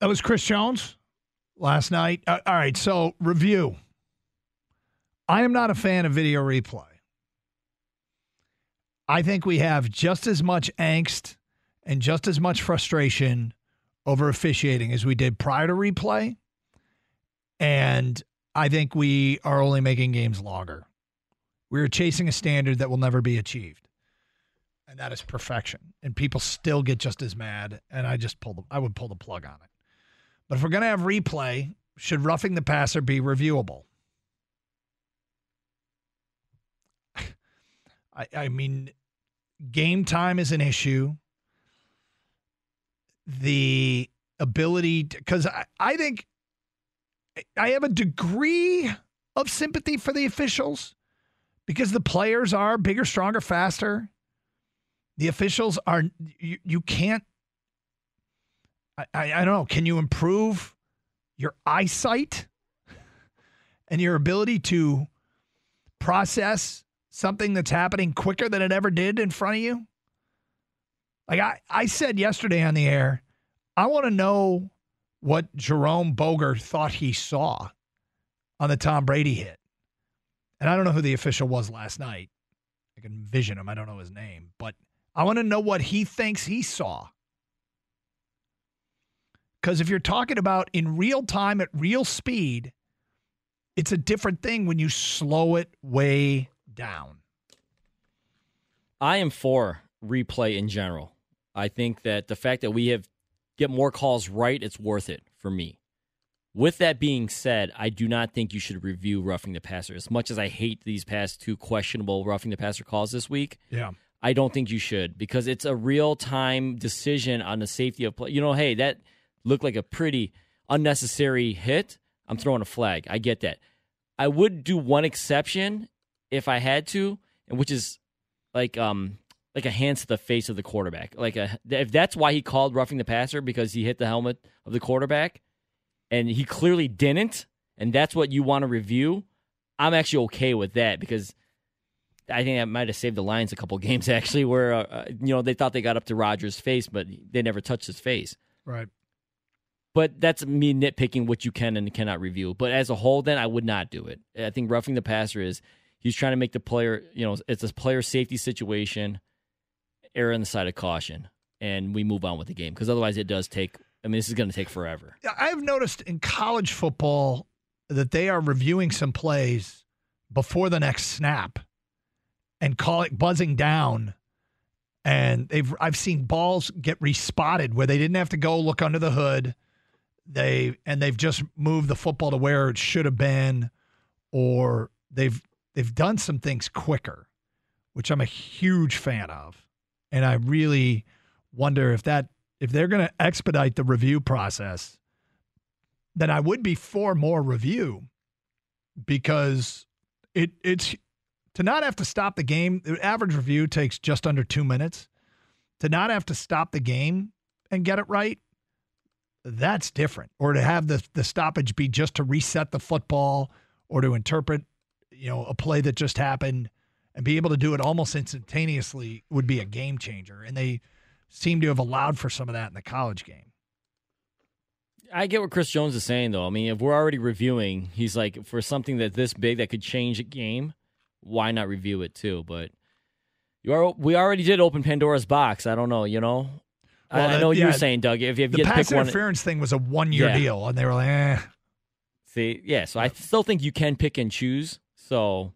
That was Chris Jones last night. Uh, all right, so review. I am not a fan of video replay. I think we have just as much angst and just as much frustration over officiating as we did prior to replay. And I think we are only making games longer. We're chasing a standard that will never be achieved. And that is perfection. And people still get just as mad. And I just pull the I would pull the plug on it. But if we're going to have replay, should roughing the passer be reviewable? I, I mean, game time is an issue. The ability, because I, I think I have a degree of sympathy for the officials because the players are bigger, stronger, faster. The officials are, you, you can't I, I, don't know. Can you improve your eyesight and your ability to process something that's happening quicker than it ever did in front of you? Like I, I said yesterday on the air, I want to know what Jerome Boger thought he saw on the Tom Brady hit. And I don't know who the official was last night. I can envision him. I don't know his name, but I want to know what he thinks he saw. Because if you're talking about in real time at real speed, it's a different thing when you slow it way down. I am for replay in general. I think that the fact that we have get more calls right, it's worth it for me. With that being said, I do not think you should review roughing the passer. As much as I hate these past two questionable roughing the passer calls this week, yeah, I don't think you should because it's a real time decision on the safety of play. You know, hey, that looked like a pretty unnecessary hit, I'm throwing a flag. I get that. I would do one exception if I had to, which is like um like a hands to the face of the quarterback. Like a if that's why he called roughing the passer because he hit the helmet of the quarterback, and he clearly didn't, and that's what you want to review. I'm actually okay with that because I think that might have saved the Lions a couple games actually, where uh, uh, you know they thought they got up to Rodgers' face, but they never touched his face. Right. But that's me nitpicking what you can and cannot review. But as a whole, then I would not do it. I think roughing the passer is he's trying to make the player, you know, it's a player safety situation, err on the side of caution, and we move on with the game because otherwise it does take. I mean, this is going to take forever. I've noticed in college football that they are reviewing some plays before the next snap and call it buzzing down and they've I've seen balls get respotted where they didn't have to go look under the hood they and they've just moved the football to where it should have been or they've they've done some things quicker which I'm a huge fan of. And I really wonder if that if they're going to expedite the review process then I would be for more review because it it's to not have to stop the game the average review takes just under 2 minutes. To not have to stop the game and get it right that's different. Or to have the the stoppage be just to reset the football or to interpret, you know, a play that just happened and be able to do it almost instantaneously would be a game changer. And they seem to have allowed for some of that in the college game. I get what Chris Jones is saying, though. I mean, if we're already reviewing, he's like, for something that this big that could change a game, why not review it too? But you are, we already did open Pandora's box. I don't know, you know. Well, I the- know what you yeah, were saying, Doug. If, if The you had to pass pick one, interference thing was a one year Yeah. deal, and they were like, eh. see, yeah. So I still think you can pick and choose. So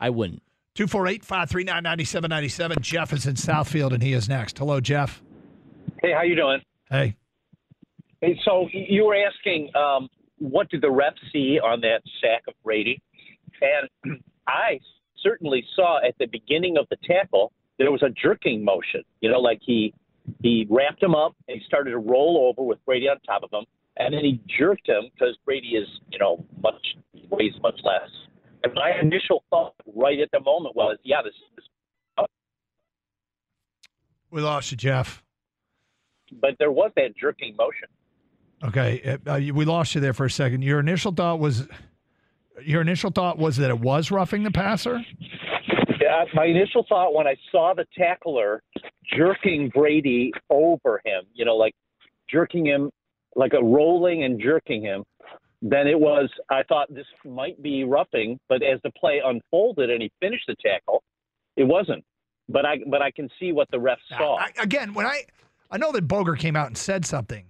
I wouldn't. 248 539 9797. Jeff is in Southfield, and he is next. Hello, Jeff. Hey, how you doing? Hey. Hey, so you were asking, um, what did the refs see on that sack of Brady? And I certainly saw at the beginning of the tackle there was a jerking motion. You know, like he he wrapped him up and he started to roll over with Brady on top of him, and then he jerked him because Brady is, you know, much weighs much less. And my initial thought right at the moment was, yeah, this is. We lost you, Jeff. But there was that jerking motion. Okay, uh, we lost you there for a second. Your initial thought was, your initial thought was that it was roughing the passer. Yeah, my initial thought when I saw the tackler jerking Brady over him, you know, like jerking him, like a rolling and jerking him, then it was, I thought this might be roughing, but as the play unfolded and he finished the tackle, it wasn't. But I, but I can see what the ref saw. I, again, when I, I know that Boger came out and said something,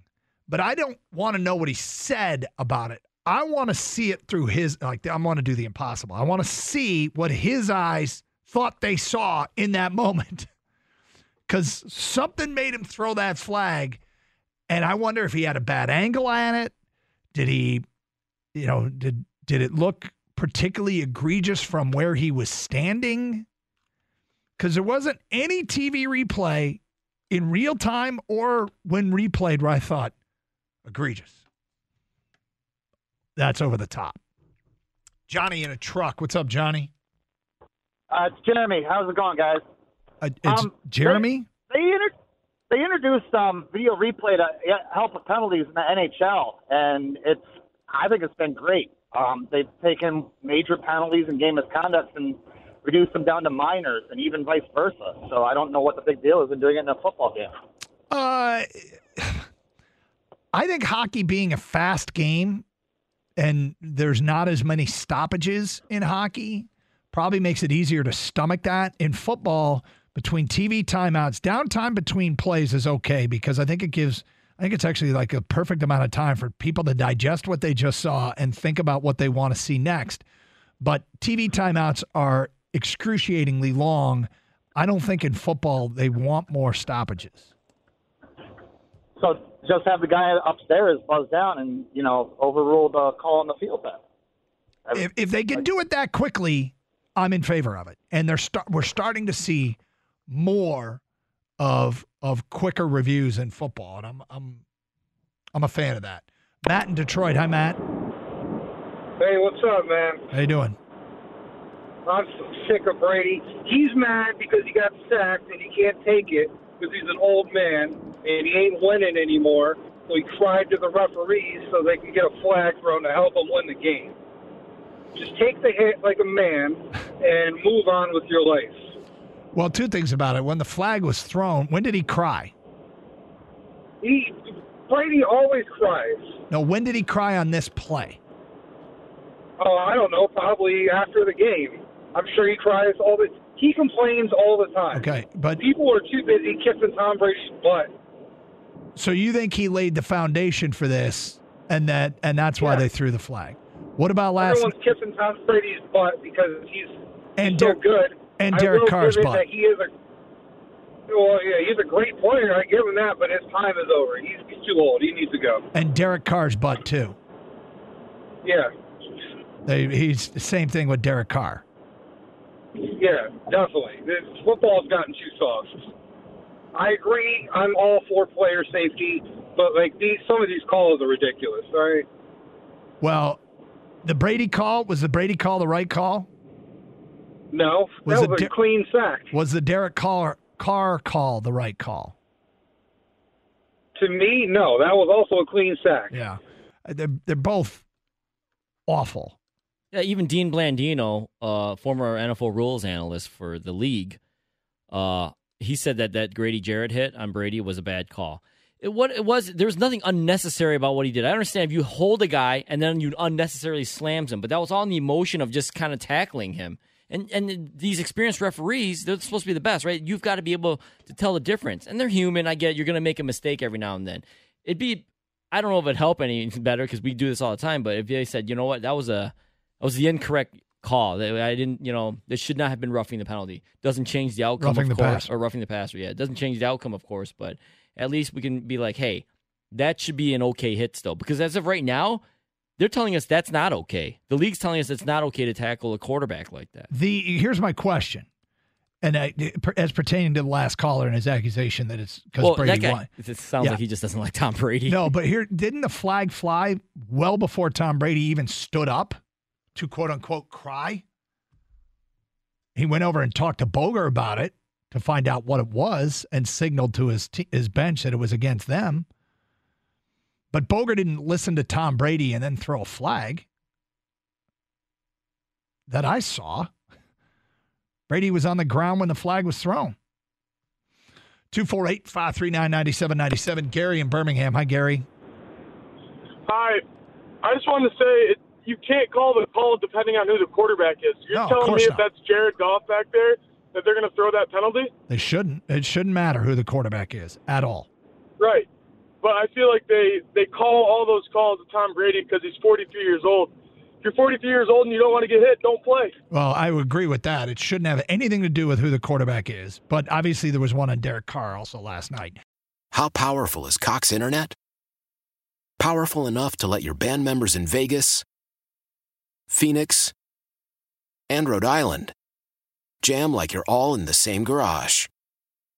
but I don't want to know what he said about it. I want to see it through his, like, I want to do the impossible. I want to see what his eyes thought they saw in that moment. Because something made him throw that flag. And I wonder if he had a bad angle on it. Did he, you know, did did it look particularly egregious from where he was standing? Because there wasn't any TV replay in real time or when replayed where I thought egregious. That's over the top. Johnny in a truck. What's up, Johnny? Uh, it's Jeremy. How's it going, guys? Uh, it's Um, Jeremy. They inter- they introduced um, video replay to uh, help with penalties in the NHL, and it's I think it's been great. Um, they've taken major penalties and game misconduct and reduced them down to minors, and even vice versa. So I don't know what the big deal is in doing it in a football game. Uh, I think hockey being a fast game and there's not as many stoppages in hockey probably makes it easier to stomach that. In football, between TV timeouts, downtime between plays is okay because I think it gives, I think it's actually like a perfect amount of time for people to digest what they just saw and think about what they want to see next. But TV timeouts are excruciatingly long. I don't think in football they want more stoppages. So just have the guy upstairs buzz down and you know overrule the uh, call on the field then. if, if they can do it that quickly, I'm in favor of it. And they're start, we're starting to see more of of quicker reviews in football, and I'm I'm I'm a fan of that. Matt in Detroit. Hi, Matt. Hey, what's up, man? How you doing? I'm sick of Brady. He's mad because he got sacked and he can't take it because he's an old man and he ain't winning anymore. So he cried to the referees so they can get a flag thrown to help him win the game. Just take the hit like a man and move on with your life. Well, two things about it. When the flag was thrown, when did he cry? He Brady always cries. No, when did he cry on this play? Oh, I don't know. Probably after the game. I'm sure he cries all the. He complains all the time. Okay, but People are too busy kissing Tom Brady's butt. so you think he laid the foundation for this, and that and that's why Yeah. they threw the flag? What about last Everyone's kissing Tom Brady's butt because he's and so Der- good. And Derek Carr's butt? he is a. Well, yeah, he's a great player. I give him that, but his time is over. He's, he's too old. He needs to go. and Derek Carr's butt too. Yeah, They, he's the same thing with Derek Carr. yeah, definitely. This football's gotten too soft. I agree. I'm all for player safety, but like these, some of these calls are ridiculous. All right. Well, the Brady call was the Brady call the right call? No, Was that it was a di- clean sack. Was the Derek Carr Carr call the right call? To me, no, that was also a clean sack. Yeah, they're they're both awful. Yeah, even Dean Blandino, uh, former NFL rules analyst for the league, uh, he said that that Grady Jarrett hit on Brady was a bad call. It, what it was, there was nothing unnecessary about what he did. I understand if you hold a guy and then you unnecessarily slams him, but that was all in the emotion of just kind of tackling him. And and these experienced referees, they're supposed to be the best, right? You've got to be able to tell the difference. And they're human. I get it. you're going to make a mistake every now and then. It'd be I don't know if it'd help any better because we do this all the time. But if they said, you know what, that was a that was the incorrect call. I didn't, you know, this should not have been roughing the penalty. Doesn't change the outcome, Roughing of the course, passer. or roughing the passer. Yeah, it doesn't change the outcome, of course, but at least we can be like, hey, that should be an okay hit still. Because as of right now, they're telling us that's not okay. The league's telling us it's not okay to tackle a quarterback like that. The here's my question, and I, as pertaining to the last caller and his accusation that it's because Well, Brady guy, won. it sounds Yeah. like he just doesn't like Tom Brady. No, but here didn't the flag fly well before Tom Brady even stood up to quote unquote cry? He went over and talked to Boger about it to find out what it was and signaled to his te- his bench that it was against them. But Boger didn't listen to Tom Brady and then throw a flag that I saw. Brady was on the ground when the flag was thrown. 248 539 9797. Gary in Birmingham. Hi, Gary. Hi. I just wanted to say it, you can't call the call depending on who the quarterback is. You're No, telling me not. if that's Jared Goff back there that they're going to throw that penalty? They shouldn't. It shouldn't matter who the quarterback is at all. Right. But I feel like they they call all those calls to Tom Brady because he's 43 years old. If you're 43 years old and you don't want to get hit, don't play. Well, I would agree with that. It shouldn't have anything to do with who the quarterback is. But obviously, there was one on Derek Carr also last night. How powerful is Cox Internet? Powerful enough to let your band members in Vegas, Phoenix, and Rhode Island jam like you're all in the same garage.